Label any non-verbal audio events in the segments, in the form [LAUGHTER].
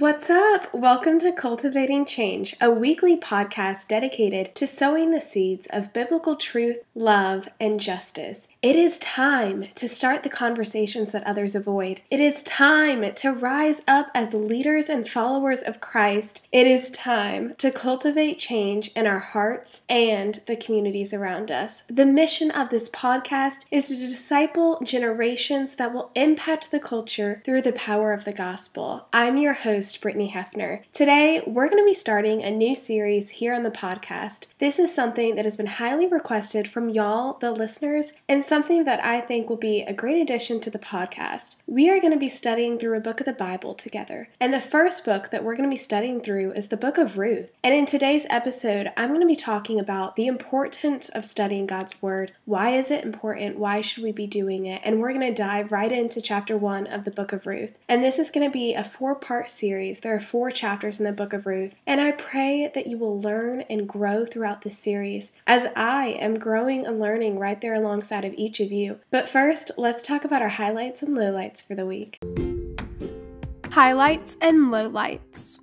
What's up? Welcome to Cultivating Change, a weekly podcast dedicated to sowing the seeds of biblical truth, love, and justice. It is time to start the conversations that others avoid. It is time to rise up as leaders and followers of Christ. It is time to cultivate change in our hearts and the communities around us. The mission of this podcast is to disciple generations that will impact the culture through the power of the gospel. I'm your host host, Brittany Hefner. Today, we're going to be starting a new series here on the podcast. This is something that has been highly requested from y'all, the listeners, and something that I think will be a great addition to the podcast. We are going to be studying through a book of the Bible together. And the first book that we're going to be studying through is the book of Ruth. And in today's episode, I'm going to be talking about the importance of studying God's Word. Why is it important? Why should we be doing it? And we're going to dive right into chapter one of the book of Ruth. And this is going to be a four part series series. There are four chapters in the book of Ruth, and I pray that you will learn and grow throughout this series as I am growing and learning right there alongside of each of you. But first, let's talk about our highlights and lowlights for the week. Highlights and lowlights.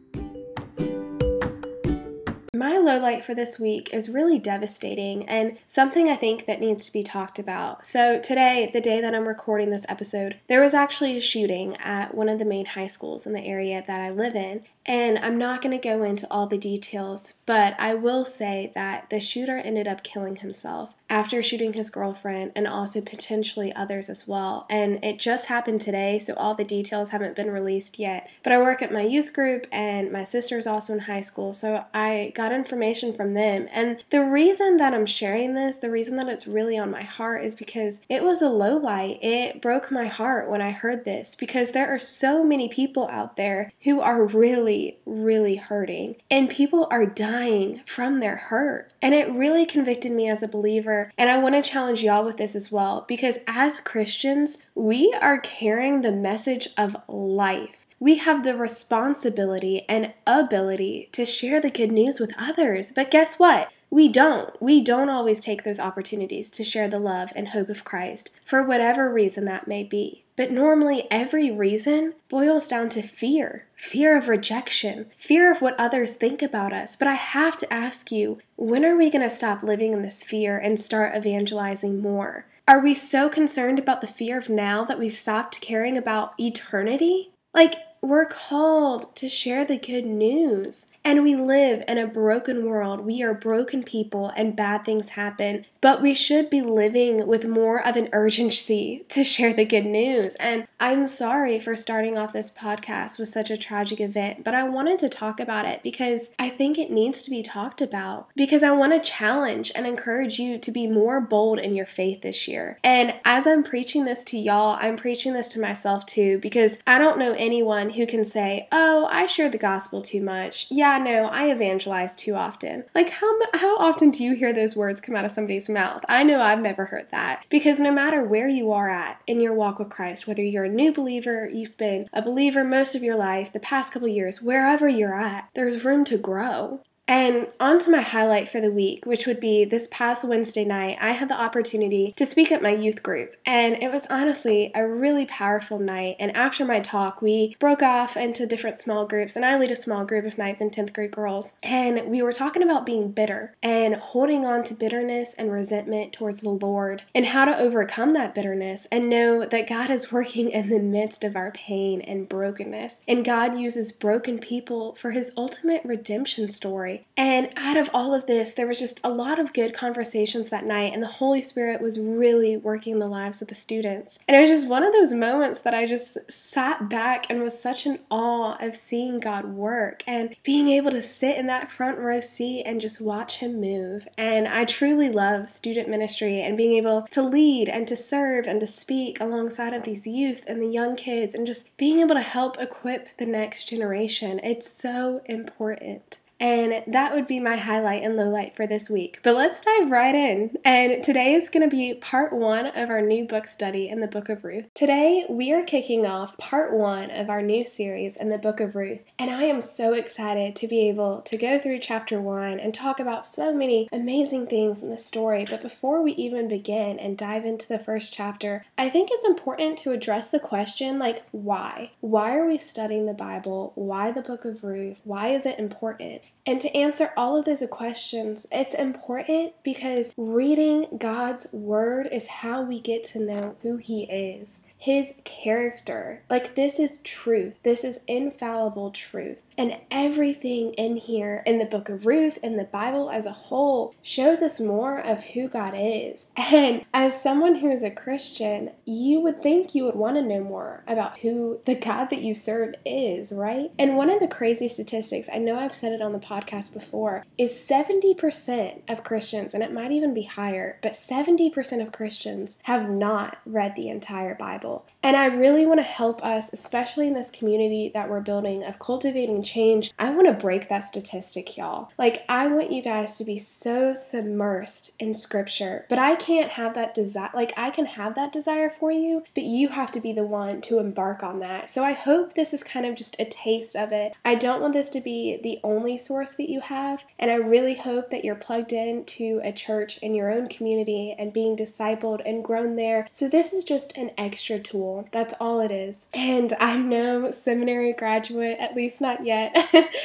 My low light for this week is really devastating and something I think that needs to be talked about. So, today, the day that I'm recording this episode, there was actually a shooting at one of the main high schools in the area that I live in, and I'm not going to go into all the details, but I will say that the shooter ended up killing himself after shooting his girlfriend and also potentially others as well. And it just happened today, so all the details haven't been released yet. But I work at my youth group, and my sister is also in high school, so I got information from them. And the reason that I'm sharing this, the reason that it's really on my heart, is because it was a low light. It broke my heart when I heard this because there are so many people out there who are really really, really hurting. And people are dying from their hurt. And it really convicted me as a believer. And I want to challenge y'all with this as well because as Christians, we are carrying the message of life. We have the responsibility and ability to share the good news with others. But guess what? We don't. We don't always take those opportunities to share the love and hope of Christ for whatever reason that may be. But normally, every reason boils down to fear fear of rejection, fear of what others think about us. But I have to ask you when are we going to stop living in this fear and start evangelizing more? Are we so concerned about the fear of now that we've stopped caring about eternity? Like, we're called to share the good news. And we live in a broken world. We are broken people and bad things happen. But we should be living with more of an urgency [LAUGHS] to share the good news. And I'm sorry for starting off this podcast with such a tragic event, but I wanted to talk about it because I think it needs to be talked about. Because I want to challenge and encourage you to be more bold in your faith this year. And as I'm preaching this to y'all, I'm preaching this to myself too because I don't know anyone who can say, "Oh, I share the gospel too much." Yeah, no, I evangelize too often. Like how how often do you hear those words come out of somebody's mouth? I know I've never heard that. Because no matter where you are at in your walk with Christ, whether you're a new believer, you've been a believer most of your life, the past couple years, wherever you're at, there's room to grow. And on to my highlight for the week, which would be this past Wednesday night, I had the opportunity to speak at my youth group. And it was honestly a really powerful night. And after my talk, we broke off into different small groups, and I lead a small group of 9th and 10th grade girls. And we were talking about being bitter and holding on to bitterness and resentment towards the Lord and how to overcome that bitterness and know that God is [LAUGHS] working in the midst of our pain and brokenness. And God uses broken people for his ultimate redemption story. And out of all of this, there was just a lot of good conversations that night, and the Holy Spirit was really working in the lives of the students. And it was just one of those moments that I just sat back and was such in awe of seeing God work and being able to sit in that front row seat and just watch Him move. And I truly love student ministry and being able to lead and to serve and to speak alongside of these youth and the young kids and just being able to help equip the next generation. It's so important. And that would be my highlight and low light for this week. But let's dive right in. And today is going to be part one of our new book study in the book of Ruth. Today, we are kicking off part one of our new series in the book of Ruth. And I am so excited to be able to go through chapter one and talk about so many amazing things in the story. But before we even begin and dive into the first chapter, I think it's important to address the question like, why? Why are we studying the Bible? Why the book of Ruth? Why is it important? And to answer all of those questions, it's important because reading God's Word is how we get to know who He is his character. Like, this is truth. This is infallible truth. And everything in here, in the book of Ruth, in the Bible as a whole, shows us more of who God is. [LAUGHS] And as someone who is a Christian, you would think you would want to know more about who the God that you serve is, right? And one of the crazy statistics, I know I've said it on the podcast before, is 70% of Christians, and it might even be higher, but 70% of Christians have not read the entire Bible. And I really want to help us, especially in this community that we're building of cultivating change. I want to break that statistic, y'all. Like, I want you guys to be so submersed in scripture, but I can't have that desire. Like, I can have that desire for you, but you have to be the one to embark on that. So I hope this is kind of just a taste of it. I don't want this to be the only source that you have, and I really hope that you're plugged into a church in your own community and being discipled and grown there. So this is just an extra tool that's all it is. And I'm no seminary graduate, at least not yet.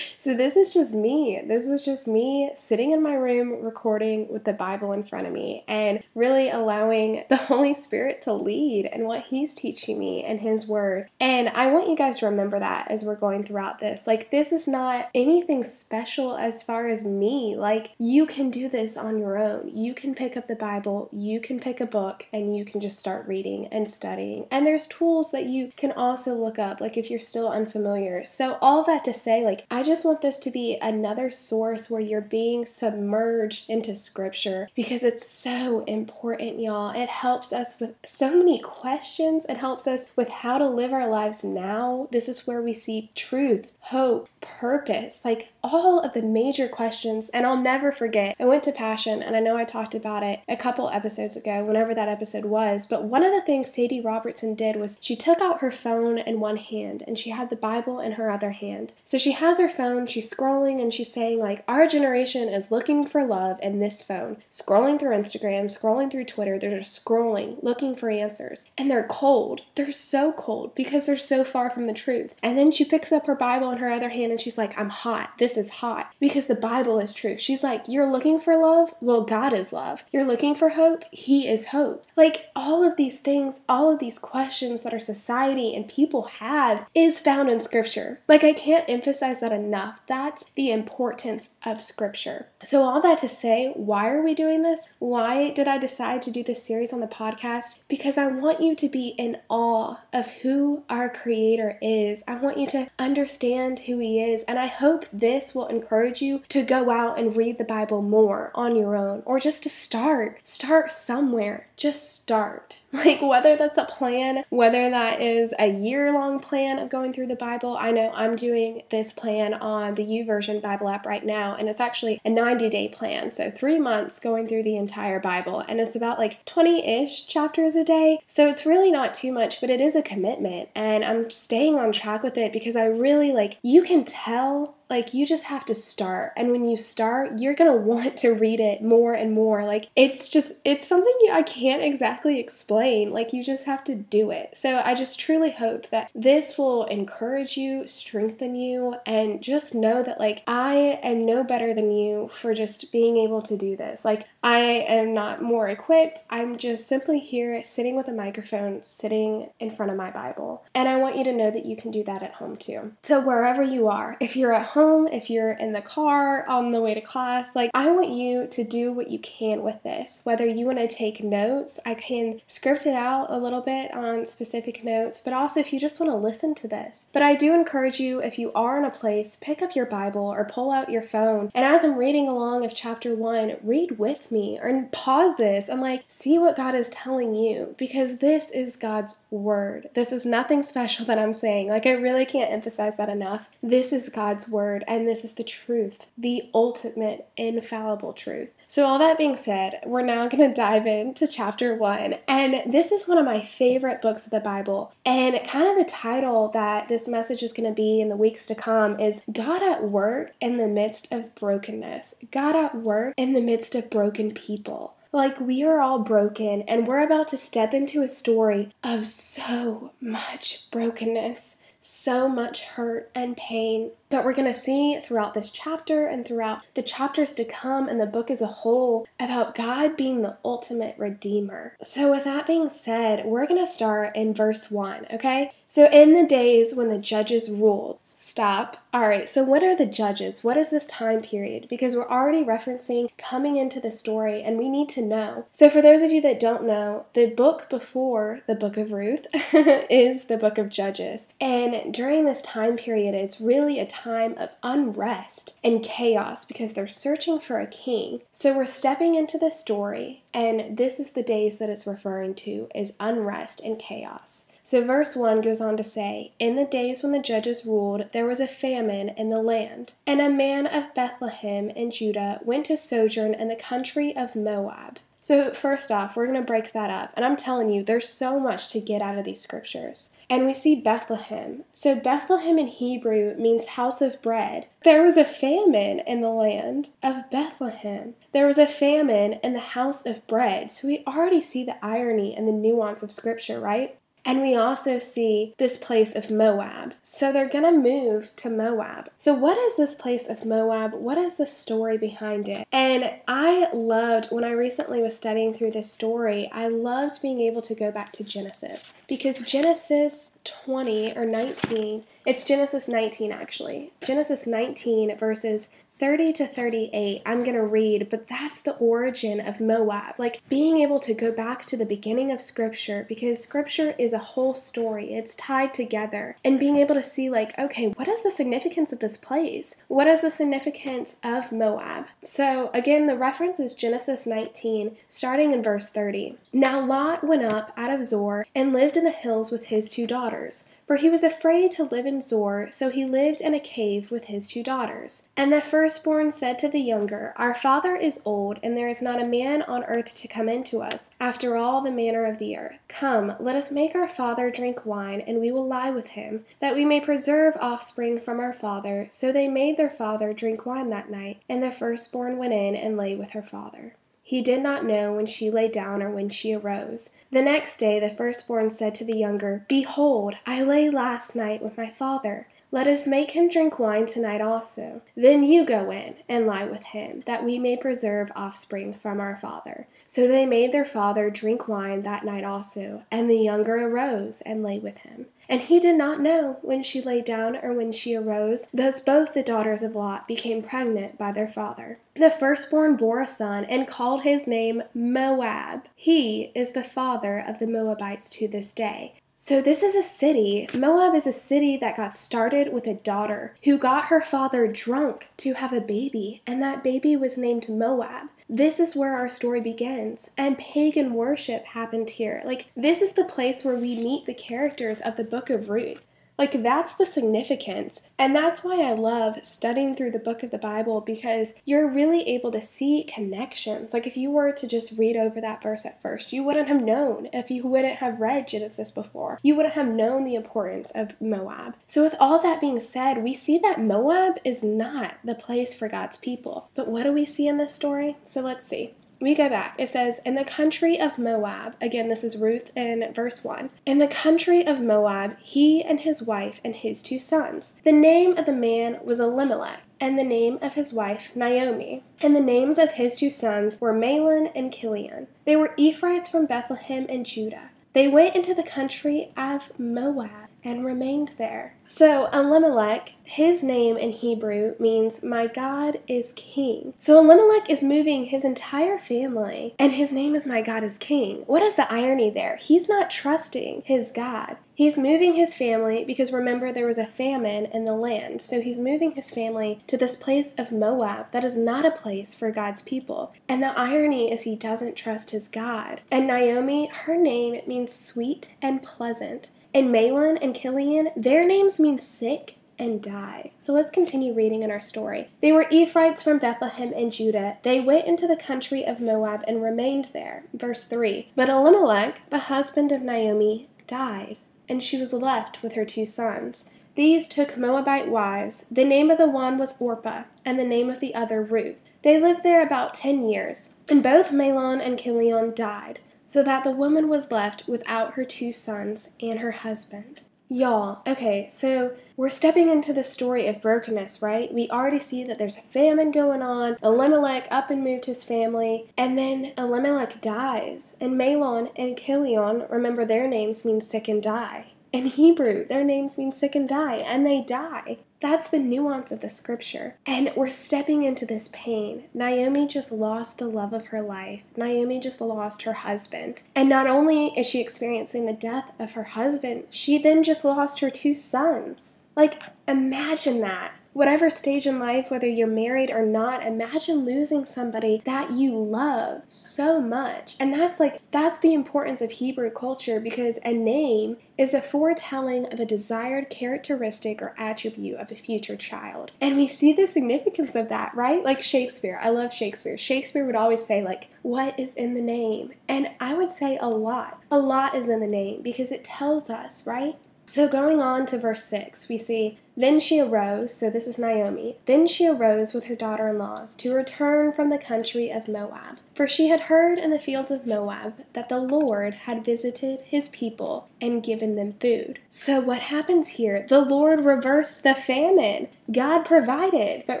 [LAUGHS] so this is just me. This is just me sitting in my room recording with the Bible in front of me and really allowing the [LAUGHS] Holy Spirit to lead and what He's teaching me and His Word. And I want you guys to remember that as we're going throughout this. Like, this is not anything special as far as me. Like, you can do this on your own. You can pick up the Bible, you can pick a book, and you can just start reading and studying. And there's tools that you can also look up, like if you're still unfamiliar. So, all that to say, like, I just want this to be another source where you're being submerged into scripture because it's so important, y'all. It helps us with so many questions, it helps us with how to live our lives now. This is where we see truth, hope, purpose, like all of the major questions. And I'll never forget, I went to Passion, and I know I talked about it a couple episodes ago, whenever that episode was. But one of the things Sadie Robertson did was she took out her phone in one hand and she had the Bible in her other hand. So she has her phone, she's scrolling and she's saying, like, our generation is looking for love in this phone, scrolling through Instagram, scrolling through Twitter. They're just scrolling, looking for answers. And they're cold. They're so cold because they're so far from the truth. And then she picks up her Bible in her other hand and she's like, I'm hot. This is hot because the Bible is truth. She's like, You're looking for love? Well, God is love. You're looking for hope? He is hope. Like all of these things, all of these questions questions that our society and people have is found in Scripture. Like, I can't emphasize that enough. That's the importance of Scripture. So, all that to say, why are we doing this? Why did I decide to do this series on the podcast? Because I want you to be in awe of who our Creator is. I want you to understand who He is. And I hope this will encourage you to go out and read the Bible more on your own or just to start. Start somewhere. Just start. [LAUGHS] Like, whether that's a plan, whether that is a year long plan of going through the Bible. I know I'm doing this plan on the YouVersion Bible app right now, and it's actually a 90 day plan. So, three months going through the entire Bible, and it's about like 20 ish chapters a day. So, it's really not too much, but it is a commitment, and I'm staying on track with it because I really like, you can tell like you just have to start. And when you start, you're going [LAUGHS] to want to read it more and more. Like it's just it's something I can't exactly explain. Like you just have to do it. So I just truly hope that this will encourage you, strengthen you, and just know that like I am no better than you for just being able to do this. Like I am not more equipped. I'm just simply here sitting with a microphone, sitting in front of my Bible. And I want you to know that you can do that at home too. So wherever you are, if you're at home, if you're in the car on the way to class, like I want you to do what you can with this. Whether you want to take notes, I can script it out a little bit on specific notes, but also if you just want to listen to this. But I do encourage you, if you are in a place, pick up your Bible or pull out your phone. And as I'm reading along of chapter one, read with me or pause this and like see what God is telling you because this is God's word. This is nothing special that I'm saying. Like, I really can't emphasize that enough. This is God's word word, and this is the truth, the ultimate, infallible truth. So, all that being said, we're now going to dive into chapter one. And this is one of my favorite books of the Bible. And kind of the title that this message is going to be in the weeks to come is God at Work in the Midst of Brokenness. God at Work in the Midst of Broken People. Like, we are all broken, and we're about to step into a story of so much brokenness so much hurt and pain that we're going to see throughout this chapter and throughout the chapters to come and the book as a whole about God being the ultimate redeemer. So, with that being said, we're going to start in verse 1, okay? So, in the days when the judges ruled, Stop. All right, so what are the judges? What is this time period? Because we're already referencing coming into the story and we need to know. So, for those of you that don't know, the book before the book of Ruth [LAUGHS] is the book of Judges. And during this time period, it's really a time of unrest and chaos because they're searching for a king. So, we're stepping into the story, and this is the days that it's referring to is unrest and chaos. So, verse 1 goes on to say, In the days when the judges ruled, there was a famine in the land. And a man of Bethlehem in Judah went to sojourn in the country of Moab. So, first off, we're going to break that up. And I'm telling you, there's so much to get out of these scriptures. And we see Bethlehem. So, Bethlehem in Hebrew means house of bread. There was a famine in the land of Bethlehem. There was a famine in the house of bread. So, we already see the irony and the nuance of scripture, right? And we also see this place of Moab. So they're going to move to Moab. So, what is this place of Moab? What is the story behind it? And I loved, when I recently was studying through this story, I loved being able to go back to Genesis because Genesis 20 or 19, it's Genesis 19 actually. Genesis 19 verses 30 to 38, I'm going to read, but that's the origin of Moab. Like being able to go back to the beginning of Scripture because Scripture is a whole story, it's tied together, and being able to see, like, okay, what is the significance of this place? What is the significance of Moab? So, again, the reference is Genesis 19, starting in verse 30. Now Lot went up out of Zoar and lived in the hills with his two daughters. For he was afraid to live in Zoar, so he lived in a cave with his two daughters. And the firstborn said to the younger, Our father is old, and there is not a man on earth to come into us, after all the manner of the earth. Come, let us make our father drink wine, and we will lie with him, that we may preserve offspring from our father. So they made their father drink wine that night, and the firstborn went in and lay with her father. He did not know when she lay down or when she arose. The next day the firstborn said to the younger, Behold, I lay last night with my father. Let us make him drink wine tonight also. Then you go in and lie with him, that we may preserve offspring from our father. So they made their father drink wine that night also, and the younger arose and lay with him. And he did not know when she lay down or when she arose. Thus both the daughters of Lot became pregnant by their father. The firstborn bore a son and called his name Moab. He is the father of the Moabites to this day. So, this is a city. Moab is a city that got started with a daughter who got her father drunk to have a baby, and that baby was named Moab. This is where our story begins, and pagan worship happened here. Like, this is the place where we meet the characters of the book of Ruth. Like, that's the significance. And that's why I love studying through the book of the Bible because you're really able to see connections. Like, if you were to just read over that verse at first, you wouldn't have known if you wouldn't have read Genesis before. You wouldn't have known the importance of Moab. So, with all that being said, we see that Moab is not the place for God's people. But what do we see in this story? So, let's see we go back. It says, In the country of Moab, again, this is Ruth in verse 1. In the country of Moab, he and his wife and his two sons. The name of the man was Elimelech, and the name of his wife Naomi. And the names of his two sons were Mahlon and Chilion. They were Ephrathites from Bethlehem and Judah. They went into the country of Moab and remained there. So, Elimelech, his name in Hebrew means my God is king. So, Elimelech is moving his entire family, and his name is my God is king. What is the irony there? He's not trusting his God. He's moving his family because remember, there was a famine in the land. So, he's moving his family to this place of Moab that is not a place for God's people. And the irony is, he doesn't trust his God. And Naomi, her name means sweet and pleasant. And Mahlon and Chilion, their names mean sick and die. So let's continue reading in our story. They were Ephraimites from Bethlehem and Judah. They went into the country of Moab and remained there. Verse 3 But Elimelech, the husband of Naomi, died, and she was left with her two sons. These took Moabite wives. The name of the one was Orpah, and the name of the other Ruth. They lived there about ten years, and both Mahlon and Chilion died, so that the woman was left without her two sons and her husband. Y'all, okay, so we're stepping into the story of brokenness, right? We already see that there's a famine going on. Elimelech up and moved his family, and then Elimelech dies. And Mahlon and Chilion, remember their names mean sick and die. In Hebrew, their names mean sick and die, and they die. That's the nuance of the scripture. And we're stepping into this pain. Naomi just lost the love of her life. Naomi just lost her husband. And not only is she experiencing the death of her husband, she then just lost her two sons. Like, imagine that whatever stage in life, whether you're married or not, imagine losing somebody that you love so much. And that's like, that's the importance of Hebrew culture because a name is a foretelling of a desired characteristic or attribute of a future child. And we see the significance of that, right? Like Shakespeare. I love Shakespeare. Shakespeare would always say, like, what is in the name? And I would say a lot. A lot is in the name because it tells us, right? So, going on to verse 6, we see then she arose, so this is Naomi. Then she arose with her daughter in laws to return from the country of Moab. For she had heard in the fields of Moab that the Lord had visited his people and given them food. So, what happens here? The Lord reversed the famine. God provided. But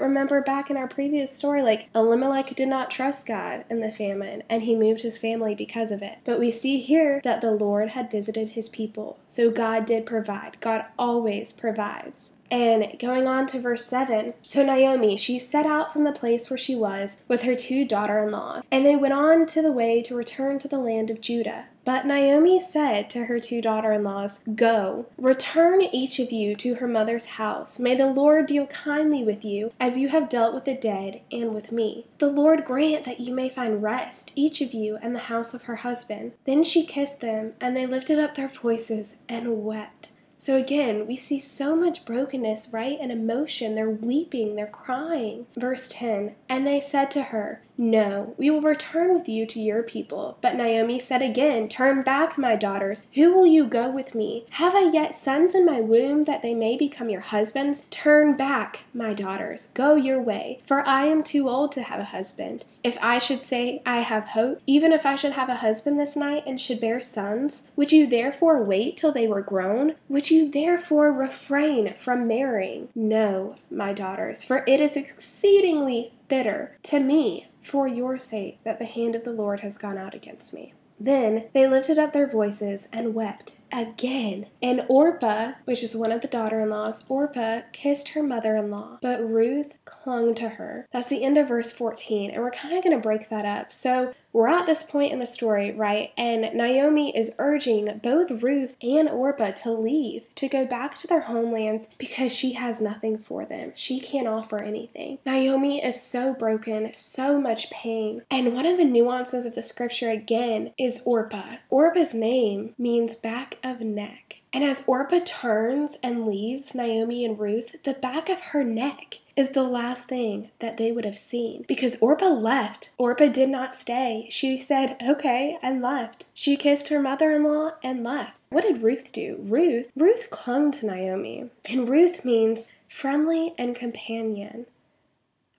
remember back in our previous story, like Elimelech did not trust God in the famine and he moved his family because of it. But we see here that the Lord had visited his people. So, God did provide. God always provides. And going on to verse 7 So Naomi, she set out from the place where she was with her two daughter in law, and they went on to the way to return to the land of Judah. But Naomi said to her two daughter in laws, Go, return each of you to her mother's house. May the Lord deal kindly with you, as you have dealt with the dead and with me. The Lord grant that you may find rest, each of you, in the house of her husband. Then she kissed them, and they lifted up their voices and wept. So again, we see so much brokenness, right? And emotion. They're weeping, they're crying. Verse 10 And they said to her, no, we will return with you to your people. But Naomi said again, Turn back, my daughters. Who will you go with me? Have I yet sons in my womb that they may become your husbands? Turn back, my daughters. Go your way, for I am too old to have a husband. If I should say I have hope, even if I should have a husband this night and should bear sons, would you therefore wait till they were grown? Would you therefore refrain from marrying? No, my daughters, for it is exceedingly bitter to me for your sake that the hand of the Lord has gone out against me. Then they lifted up their voices and wept again. And Orpah, which is one of the daughter in laws, Orpah kissed her mother in law, but Ruth clung to her. That's the end of verse 14, and we're kind of going to break that up. So we're at this point in the story, right? And Naomi is urging both Ruth and Orpah to leave, to go back to their homelands because she has nothing for them. She can't offer anything. Naomi is so broken, so much pain. And one of the nuances of the scripture again is Orpah. Orpah's name means back of neck. And as Orpah turns and leaves Naomi and Ruth, the back of her neck is the last thing that they would have seen because Orpah left. Orpah did not stay. She said, okay, and left. She kissed her mother in law and left. What did Ruth do? Ruth, Ruth clung to Naomi. And Ruth means friendly and companion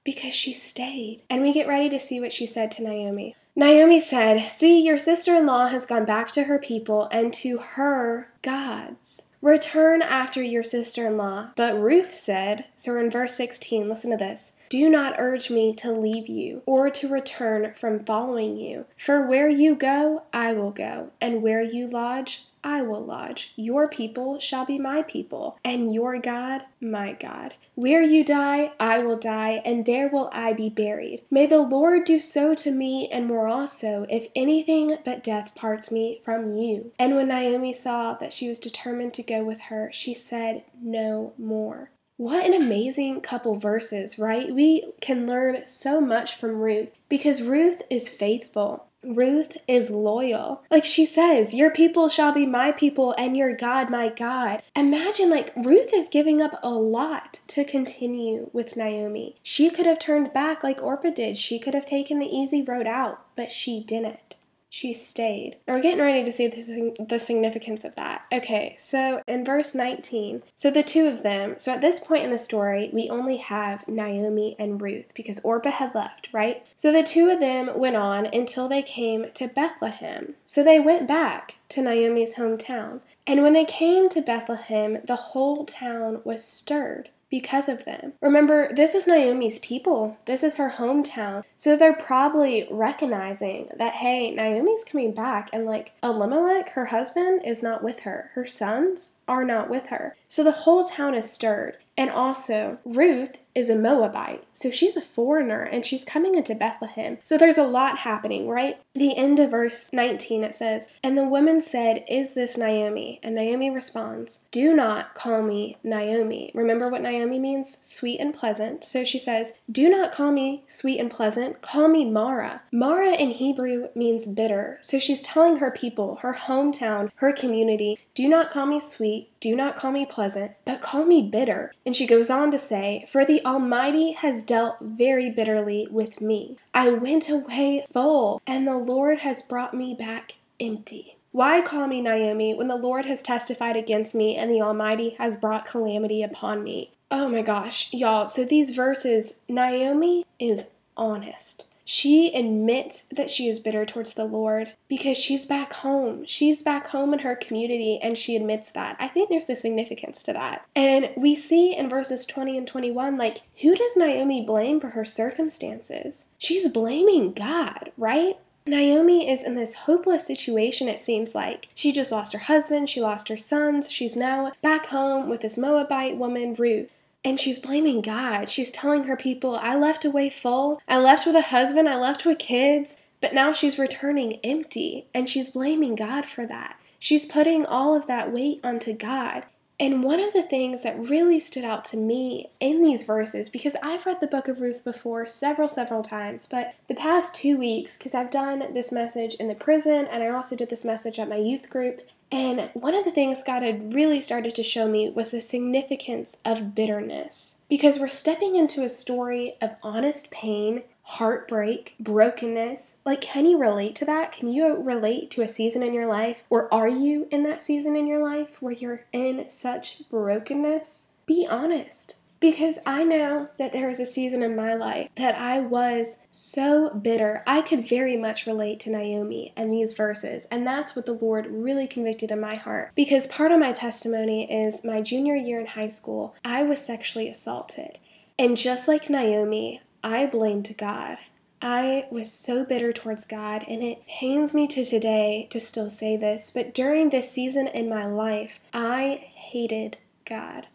because she stayed. And we get ready to see what she said to Naomi. Naomi said, See, your sister in law has gone back to her people and to her gods. Return after your sister in law. But Ruth said, so in verse 16, listen to this Do not urge me to leave you or to return from following you. For where you go, I will go, and where you lodge, I will lodge. Your people shall be my people, and your God my God. Where you die, I will die, and there will I be buried. May the Lord do so to me, and more also, if anything but death parts me from you. And when Naomi saw that she was determined to go with her, she said no more. What an amazing couple verses, right? We can learn so much from Ruth because Ruth is faithful. Ruth is loyal. Like she says, Your people shall be my people and your God my God. Imagine, like, Ruth is giving up a lot to continue with Naomi. She could have turned back like Orpah did, she could have taken the easy road out, but she didn't she stayed. Now we're getting ready to see the, the significance of that. Okay, so in verse 19, so the two of them, so at this point in the story, we only have Naomi and Ruth because Orpah had left, right? So the two of them went on until they came to Bethlehem. So they went back to Naomi's hometown. And when they came to Bethlehem, the whole town was stirred because of them. Remember, this is Naomi's people. This is her hometown. So they're probably recognizing that, hey, Naomi's coming back, and like Elimelech, her husband, is not with her. Her sons are not with her. So the whole town is stirred. And also, Ruth is a Moabite. So she's a foreigner and she's coming into Bethlehem. So there's a lot happening, right? The end of verse 19 it says, And the woman said, Is this Naomi? And Naomi responds, Do not call me Naomi. Remember what Naomi means? Sweet and pleasant. So she says, Do not call me sweet and pleasant. Call me Mara. Mara in Hebrew means bitter. So she's telling her people, her hometown, her community, Do not call me sweet. Do not call me pleasant, but call me bitter. And she goes on to say, For the Almighty has dealt very bitterly with me. I went away full, and the Lord has brought me back empty. Why call me Naomi when the Lord has testified against me and the Almighty has brought calamity upon me? Oh my gosh, y'all. So these verses, Naomi is honest. She admits that she is bitter towards the Lord because she's back home. She's back home in her community and she admits that. I think there's a significance to that. And we see in verses 20 and 21 like, who does Naomi blame for her circumstances? She's blaming God, right? Naomi is in this hopeless situation, it seems like. She just lost her husband, she lost her sons, she's now back home with this Moabite woman, Ruth. And she's blaming God. She's telling her people, I left away full. I left with a husband. I left with kids. But now she's returning empty. And she's blaming God for that. She's putting all of that weight onto God. And one of the things that really stood out to me in these verses, because I've read the book of Ruth before several, several times, but the past two weeks, because I've done this message in the prison and I also did this message at my youth group, and one of the things God had really started to show me was the significance of bitterness. Because we're stepping into a story of honest pain, heartbreak, brokenness. Like, can you relate to that? Can you relate to a season in your life? Or are you in that season in your life where you're in such brokenness? Be honest. Because I know that there was a season in my life that I was so bitter. I could very much relate to Naomi and these verses, and that's what the Lord really convicted in my heart. Because part of my testimony is my junior year in high school, I was sexually assaulted. And just like Naomi, I blamed God. I was so bitter towards God, and it pains me to today to still say this, but during this season in my life, I hated God.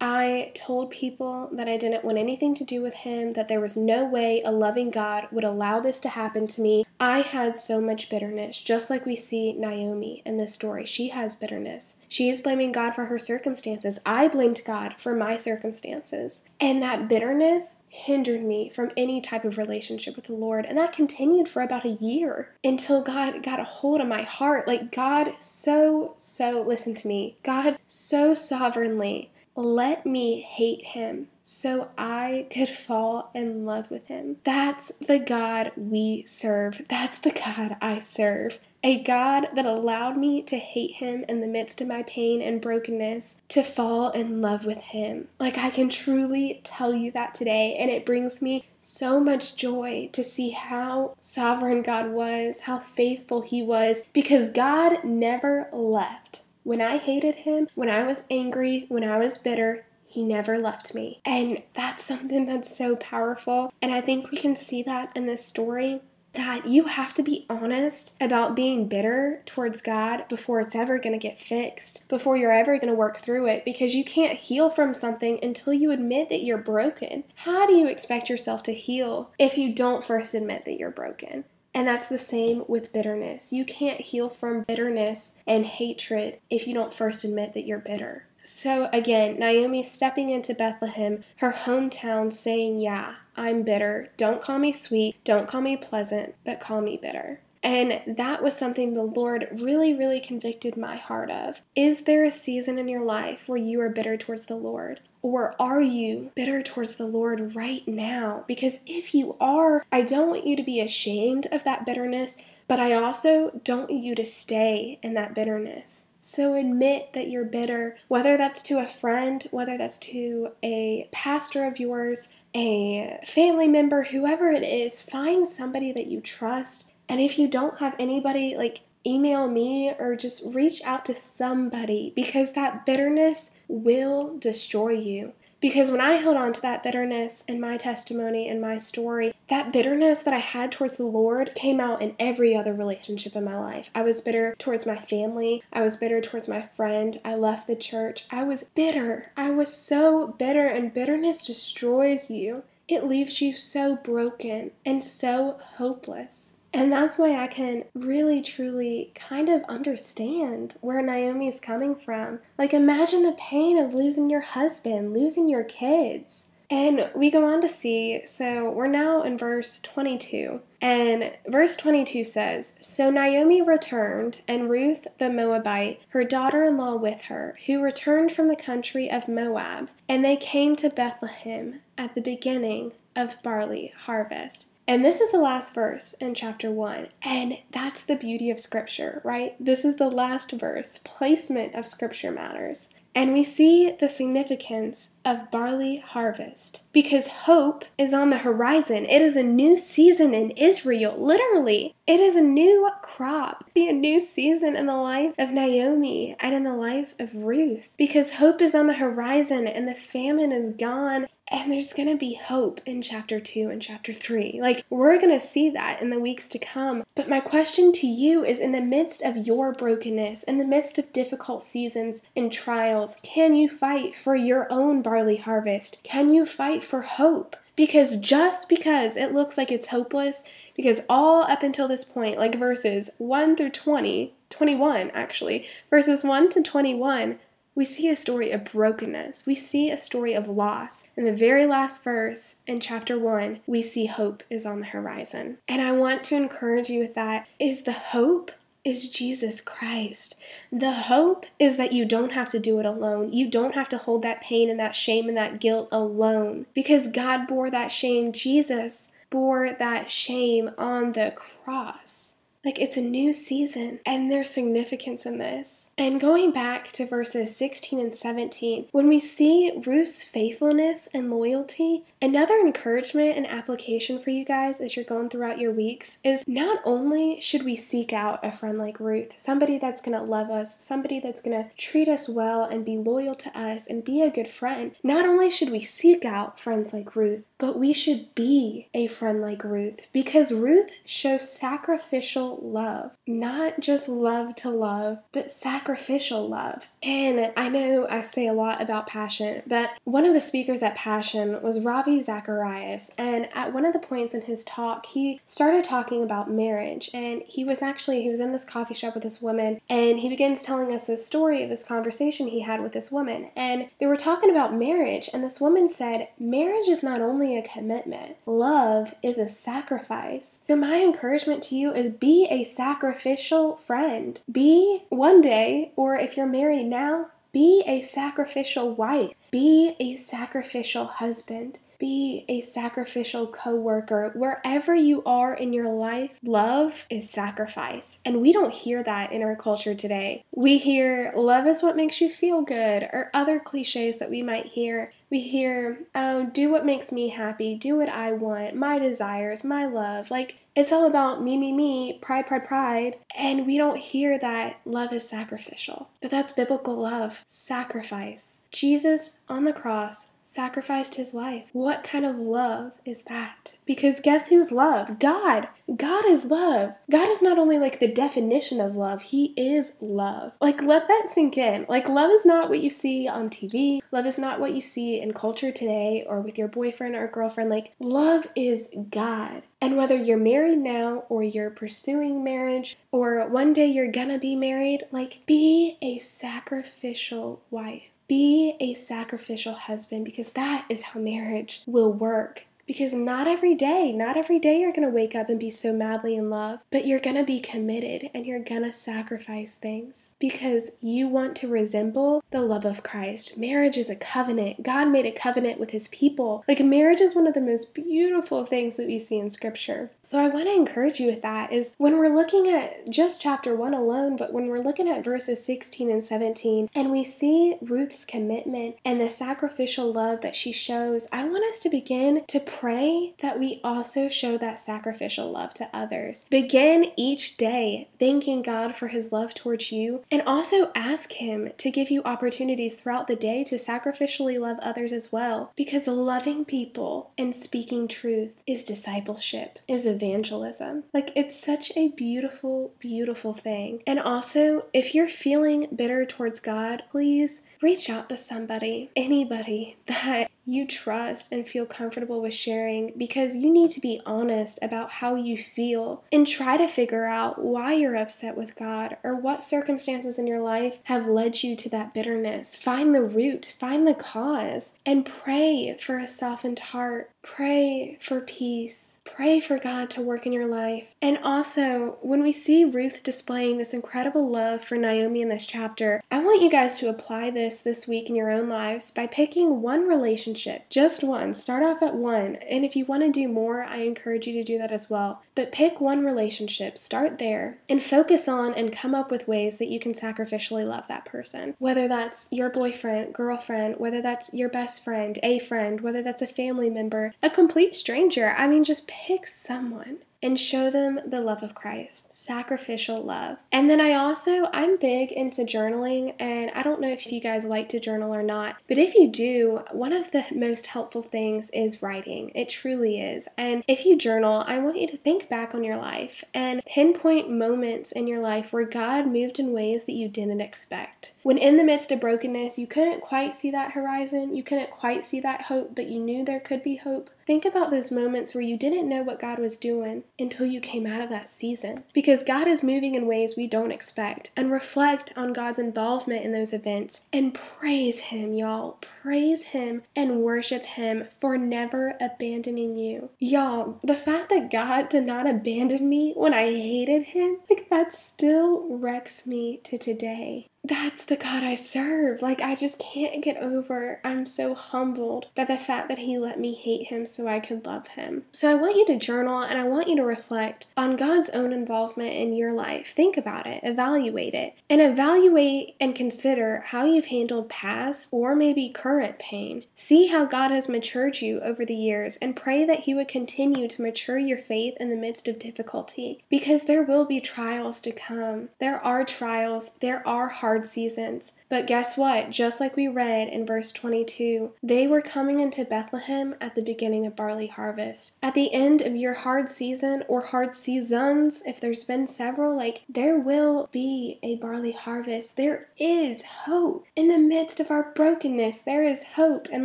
I told people that I didn't want anything to do with him, that there was no way a loving God would allow this to happen to me. I had so much bitterness, just like we see Naomi in this story. She has bitterness. She is blaming God for her circumstances. I blamed God for my circumstances. And that bitterness hindered me from any type of relationship with the Lord. And that continued for about a year until God got a hold of my heart. Like, God so, so, listen to me, God so sovereignly let me hate him so I could fall in love with him. That's the God we serve. That's the God I serve. A God that allowed me to hate him in the midst of my pain and brokenness, to fall in love with him. Like I can truly tell you that today, and it brings me so much joy to see how sovereign God was, how faithful he was, because God never left. When I hated him, when I was angry, when I was bitter, he never left me. And that's something that's so powerful. And I think we can see that in this story that you have to be honest about being bitter towards God before it's ever going to get fixed, before you're ever going to work through it, because you can't heal from something until you admit that you're broken. How do you expect yourself to heal if you don't first admit that you're broken? And that's the same with bitterness. You can't heal from bitterness and hatred if you don't first admit that you're bitter. So again, Naomi stepping into Bethlehem, her hometown, saying, Yeah, I'm bitter. Don't call me sweet. Don't call me pleasant, but call me bitter. And that was something the Lord really, really convicted my heart of. Is there a season in your life where you are bitter towards the Lord? Or are you bitter towards the Lord right now? Because if you are, I don't want you to be ashamed of that bitterness, but I also don't want you to stay in that bitterness. So admit that you're bitter, whether that's to a friend, whether that's to a pastor of yours, a family member, whoever it is, find somebody that you trust. And if you don't have anybody, like email me or just reach out to somebody because that bitterness will destroy you. Because when I held on to that bitterness in my testimony and my story, that bitterness that I had towards the Lord came out in every other relationship in my life. I was bitter towards my family. I was bitter towards my friend. I left the church. I was bitter. I was so bitter, and bitterness destroys you. It leaves you so broken and so hopeless. And that's why I can really truly kind of understand where Naomi is coming from. Like, imagine the pain of losing your husband, losing your kids. And we go on to see, so we're now in verse 22. And verse 22 says So Naomi returned, and Ruth the Moabite, her daughter in law, with her, who returned from the country of Moab. And they came to Bethlehem at the beginning of barley harvest. And this is the last verse in chapter 1. And that's the beauty of Scripture, right? This is the last verse. Placement of Scripture matters. And we see the significance of barley harvest because hope is on the horizon. It is a new season in Israel, literally. It is a new crop, be a new season in the life of Naomi and in the life of Ruth because hope is on the horizon and the famine is gone and there's going to be hope in chapter 2 and chapter 3. Like, we're going to see that in the weeks to come. But my question to you is in the midst of your brokenness, in the midst of difficult seasons and trials, can you fight for your own barley harvest? Can you fight for hope? Because just because it looks like it's hopeless, because all up until this point, like verses 1 through 20, 21 actually, verses 1 to 21, we see a story of brokenness. We see a story of loss. In the very last verse in chapter 1, we see hope is on the horizon. And I want to encourage you with that is the hope is Jesus Christ. The hope is that you don't have to do it alone. You don't have to hold that pain and that shame and that guilt alone because God bore that shame. Jesus bore that shame on the cross. Like it's a new season and there's significance in this. And going back to verses 16 and 17, when we see Ruth's faithfulness and loyalty, another encouragement and application for you guys as you're going throughout your weeks is not only should we seek out a friend like Ruth, somebody that's going to love us, somebody that's going to treat us well and be loyal to us and be a good friend, not only should we seek out friends like Ruth, but we should be a friend like Ruth because Ruth shows sacrificial love. Not just love to love, but sacrificial love. And I know I say a lot about passion, but one of the speakers at Passion was Ravi Zacharias. And at one of the points in his talk, he started talking about marriage. And he was actually, he was in this coffee shop with this woman, and he begins telling us this story of this conversation he had with this woman. And they were talking about marriage, and this woman said, Marriage is not only a commitment, love is a sacrifice. So, my encouragement to you is be a sacrificial friend. Be one day, or if you're married now, be a sacrificial wife. Be a sacrificial husband. Be a sacrificial coworker. Wherever you are in your life, love is sacrifice. And we don't hear that in our culture today. We hear love is what makes you feel good or other cliches that we might hear. We hear, oh, do what makes me happy, do what I want, my desires, my love. Like it's all about me, me, me, pride, pride, pride. And we don't hear that love is sacrificial. But that's biblical love sacrifice. Jesus on the cross sacrificed his life. What kind of love is that? Because guess who's love? God. God is love. God is not only like the definition of love, He is love. Like, let that sink in. Like, love is not what you see on TV, love is not what you see in culture today or with your boyfriend or girlfriend. Like, love is God. And whether you're married now or you're pursuing marriage or one day you're gonna be married, like, be a sacrificial wife. Be a sacrificial husband because that is how marriage will work. Because not every day, not every day you're to wake up and be so madly in love, but you're to be committed and you're to sacrifice things because you want to resemble the love of Christ. Marriage is a covenant. God made a covenant with his people. Like marriage is one of the most beautiful things that we see in scripture. So I want to encourage you with that is when we're looking at just chapter 1 alone, but when we're looking at verses 16 and 17 and we see Ruth's commitment and the sacrificial love that she shows, I want us to begin to pray that we also show that sacrificial love to others. Begin each day thanking God for his love towards you and also ask him to give you opportunities throughout the day to sacrificially love others as well because loving people and speaking truth is discipleship, is evangelism. Like it's such a beautiful, beautiful thing. And also, if you're feeling bitter towards God, please reach out to somebody, anybody that you trust and feel comfortable with sharing because you need to be honest about how you feel and try to figure out why you're upset with God or what circumstances in your life have led you to that bitterness. Find the root, find the cause, and pray for a softened heart. Pray for peace. Pray for God to work in your life. And also, when we see Ruth displaying this incredible love for Naomi in this chapter, I want you guys to apply this this week in your own lives by picking one relationship, just one. Start off at one. And if you want to do more, I encourage you to do that as well. But pick one relationship, start there, and focus on and come up with ways that you can sacrificially love that person. Whether that's your boyfriend, girlfriend, whether that's your best friend, a friend, whether that's a family member, a complete stranger. I mean, just pick someone and show them the love of Christ, sacrificial love. And then I also, I'm big into journaling, and I don't know if you guys like to journal or not, but if you do, one of the most helpful things is writing. It truly is. And if you journal, I want you to think back on your life and pinpoint moments in your life where God moved in ways that you didn't expect. When in the midst of brokenness, you couldn't quite see that horizon, you couldn't quite see that hope, but you knew there could be hope. Think about those moments where you didn't know what God was doing until you came out of that season. Because God is moving in ways we don't expect, and reflect on God's involvement in those events and praise Him, y'all. Praise Him and worship Him for never abandoning you. Y'all, the fact that God did not abandon me when I hated Him, like that still wrecks me to today that's the God I serve. Like, I just can't get over. I'm so humbled by the fact that He let me hate Him so I could love Him. So, I want you to journal and I want you to reflect on God's own involvement in your life. Think about it, evaluate it, and evaluate and consider how you've handled past or maybe current pain. See how God has matured you over the years and pray that He would continue to mature your faith in the midst of difficulty because there will be trials to come. There are trials, there are hard hard seasons. But guess what? Just like we read in verse 22, they were coming into Bethlehem at the beginning of barley harvest. At the end of your hard season or hard seasons, if there's been several, like there will be a barley harvest. There is hope. In the midst of our brokenness, there is hope. And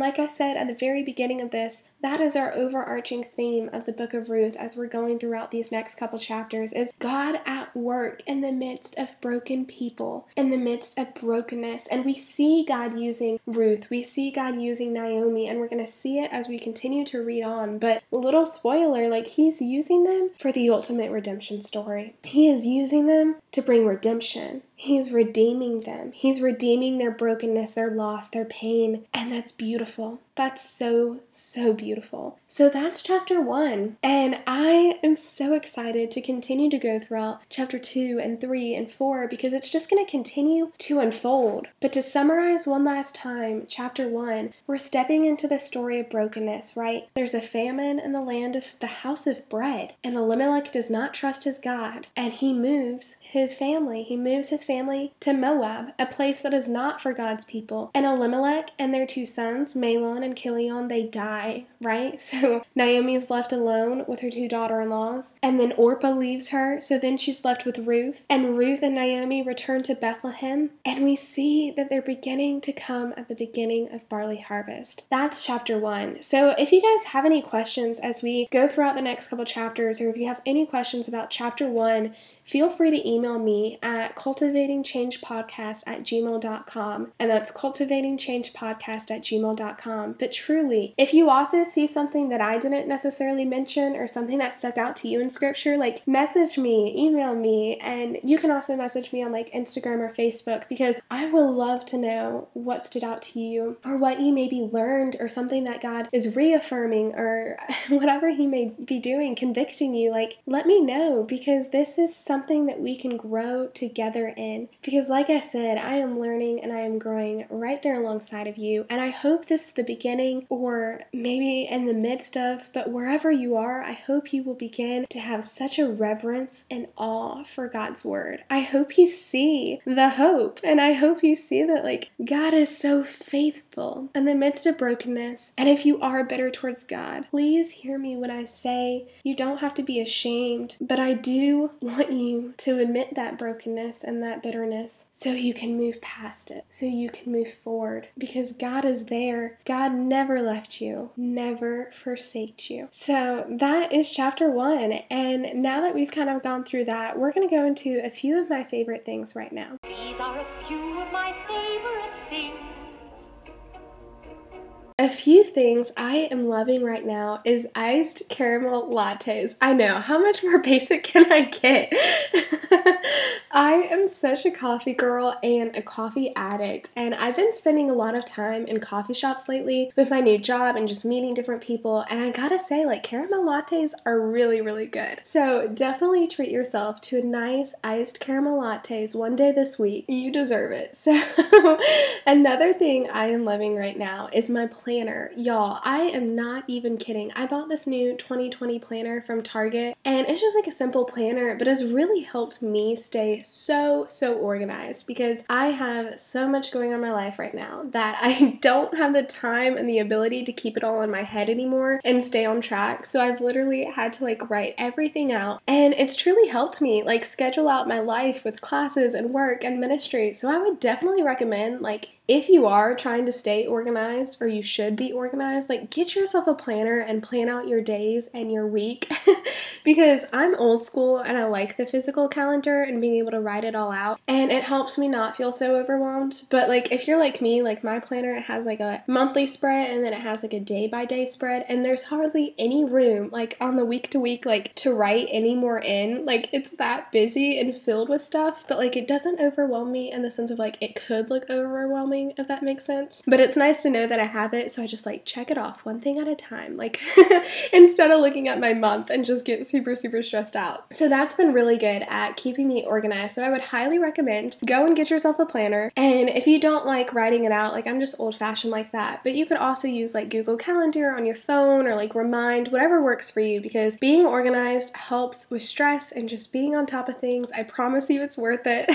like I said at the very beginning of this, that is our overarching theme of the book of Ruth as we're going throughout these next couple chapters is God at work in the midst of broken people, in the midst of brokenness. And we see God using Ruth, we see God using Naomi, and we're going to see it as we continue to read on. But little spoiler, like he's using them for the ultimate redemption story. He is using them to bring redemption. He's redeeming them. He's redeeming their brokenness, their loss, their pain. And that's beautiful. That's so, so beautiful. So that's chapter one. And I am so excited to continue to go throughout chapter two and three and four because it's just going to continue to unfold. But to summarize one last time, chapter one, we're stepping into the story of brokenness, right? There's a famine in the land of the house of bread, and Elimelech does not trust his God, and he moves his family. He moves his family to Moab, a place that is not for God's people. And Elimelech and their two sons, Mahlon and Chilion, they die, right? [LAUGHS] So Naomi is left alone with her two daughter in laws. And then Orpah leaves her. So then she's left with Ruth. And Ruth and Naomi return to Bethlehem. And we see that they're beginning to come at the beginning of barley harvest. That's chapter one. So if you guys have any questions as we go throughout the next couple chapters, or if you have any questions about chapter one, feel free to email me at cultivatingchangepodcast at gmail.com. And that's cultivatingchangepodcast at gmail.com. But truly, if you also see something that I didn't necessarily mention or something that stuck out to you in scripture, like message me, email me, and you can also message me on like Instagram or Facebook because I will love to know what stood out to you or what you maybe learned or something that God is reaffirming or [LAUGHS] whatever He may be doing, convicting you. Like, let me know because this is something that we can grow together in. Because, like I said, I am learning and I am growing right there alongside of you. And I hope this is the beginning or maybe in the midst of, but wherever you are, I hope you will begin to have such a reverence and awe for God's word. I hope you see the hope and I hope you see that, like, God is so faithful in the midst of brokenness. And if you are bitter towards God, please hear me when I say you don't have to be ashamed, but I do want you to admit that brokenness and that bitterness so you can move past it, so you can move forward because God is there. God never left you, never forsaked you. So that is chapter one. And now that we've kind of gone through that, we're going to go into a few of my favorite things right now. These are a few of my favorite things. A few things I am loving right now is iced caramel lattes. I know, how much more [LAUGHS] basic can I get? [LAUGHS] I am such a coffee girl and a coffee addict, and I've been spending a lot of time in coffee shops lately with my new job and just meeting different people. And I gotta say, like, caramel lattes are really, really good. So definitely treat yourself to a nice iced caramel lattes one day this week. You deserve it. [LAUGHS] So, another thing I am loving right now is my planner. Y'all, I am not even kidding. I bought this new 2020 planner from Target and it's just like a simple planner, but has really helped me stay so, so organized because I have so much going on my life right now that I [LAUGHS] don't have the time and the ability to keep it all in my head anymore and stay on track. So I've literally had to like write everything out and it's truly helped me like schedule out my life with classes and work and ministry. So I would definitely recommend like if you are trying to stay organized or you should be organized, like get yourself a planner and plan out your days and your week [LAUGHS] because I'm old school and I like the physical calendar and being able to write it all out and it helps me not feel so overwhelmed. But like if you're like me, like my planner it has like a monthly spread and then it has like a day by day spread and there's hardly any room like on the week to week like to write any more in. Like it's that busy and filled with stuff, but like it doesn't overwhelm me in the sense of like it could look overwhelming overwhelming, if that makes sense. But it's nice to know that I have it, so I just like check it off one thing at a time, like [LAUGHS] instead of looking at my month and just get super, super stressed out. So that's been really good at keeping me organized. So I would highly recommend go and get yourself a planner. And if you don't like writing it out, like I'm just old fashioned like that, but you could also use like Google Calendar on your phone or like Remind, whatever works for you, because being organized helps with stress and just being on top of things. I promise you it's worth it.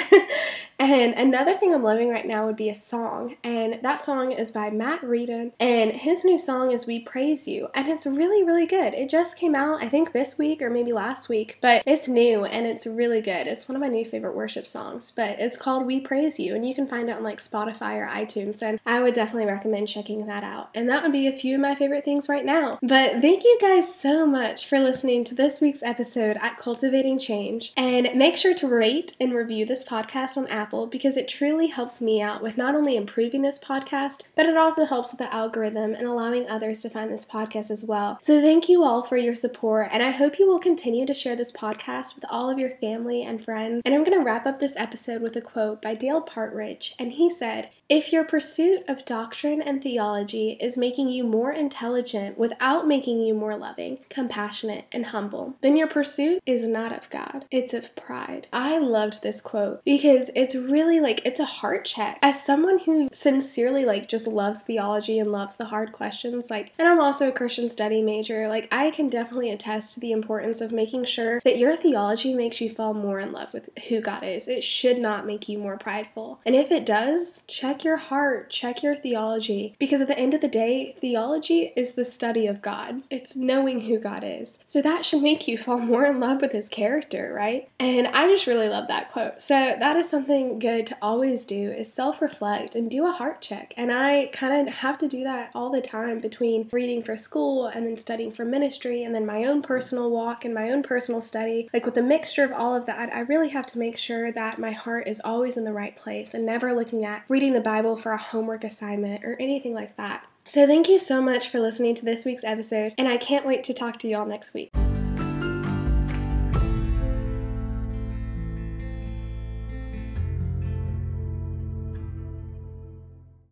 [LAUGHS] and another thing I'm loving right now would be a song song, and that song is by Matt Redman, and his new song is We Praise You, and it's really, really good. It just came out, I think, this week or maybe last week, but it's new and it's really good. It's one of my new favorite worship songs, but it's called We Praise You, and you can find it on like Spotify or iTunes, and I would definitely recommend checking that out. And that would be a few of my favorite things right now. But thank you guys so much for listening to this week's episode at Cultivating Change, and make sure to rate and review this podcast on Apple because it truly helps me out with not only improving this podcast, but it also helps with the algorithm and allowing others to find this podcast as well. So thank you all for your support, and I hope you will continue to share this podcast with all of your family and friends. And I'm going to wrap up this episode with a quote by Dale Partridge, and he said, if your pursuit of doctrine and theology is making you more intelligent without making you more loving, compassionate, and humble, then your pursuit is not of God, it's of pride. I loved this quote because it's really like it's a heart check. As someone who sincerely like just loves theology and loves the hard questions, like, and I'm also a Christian study major, like, I can definitely attest to the importance of making sure that your theology makes you fall more in love with who God is. It should not make you more prideful. And if it does, check check your heart, check your theology, because at the end of the day, theology is the study of God. It's knowing who God is. So that should make you fall more in love with his character, right? And I just really love that quote. So that is something good to always do is self-reflect and do a heart check. And I kind of have to do that all the time between reading for school and then studying for ministry and then my own personal walk and my own personal study. Like with the mixture of all of that, I really have to make sure that my heart is always in the right place and never looking at reading the Bible for a homework assignment or anything like that. So, thank you so much for listening to this week's episode, and I can't wait to talk to you all next week.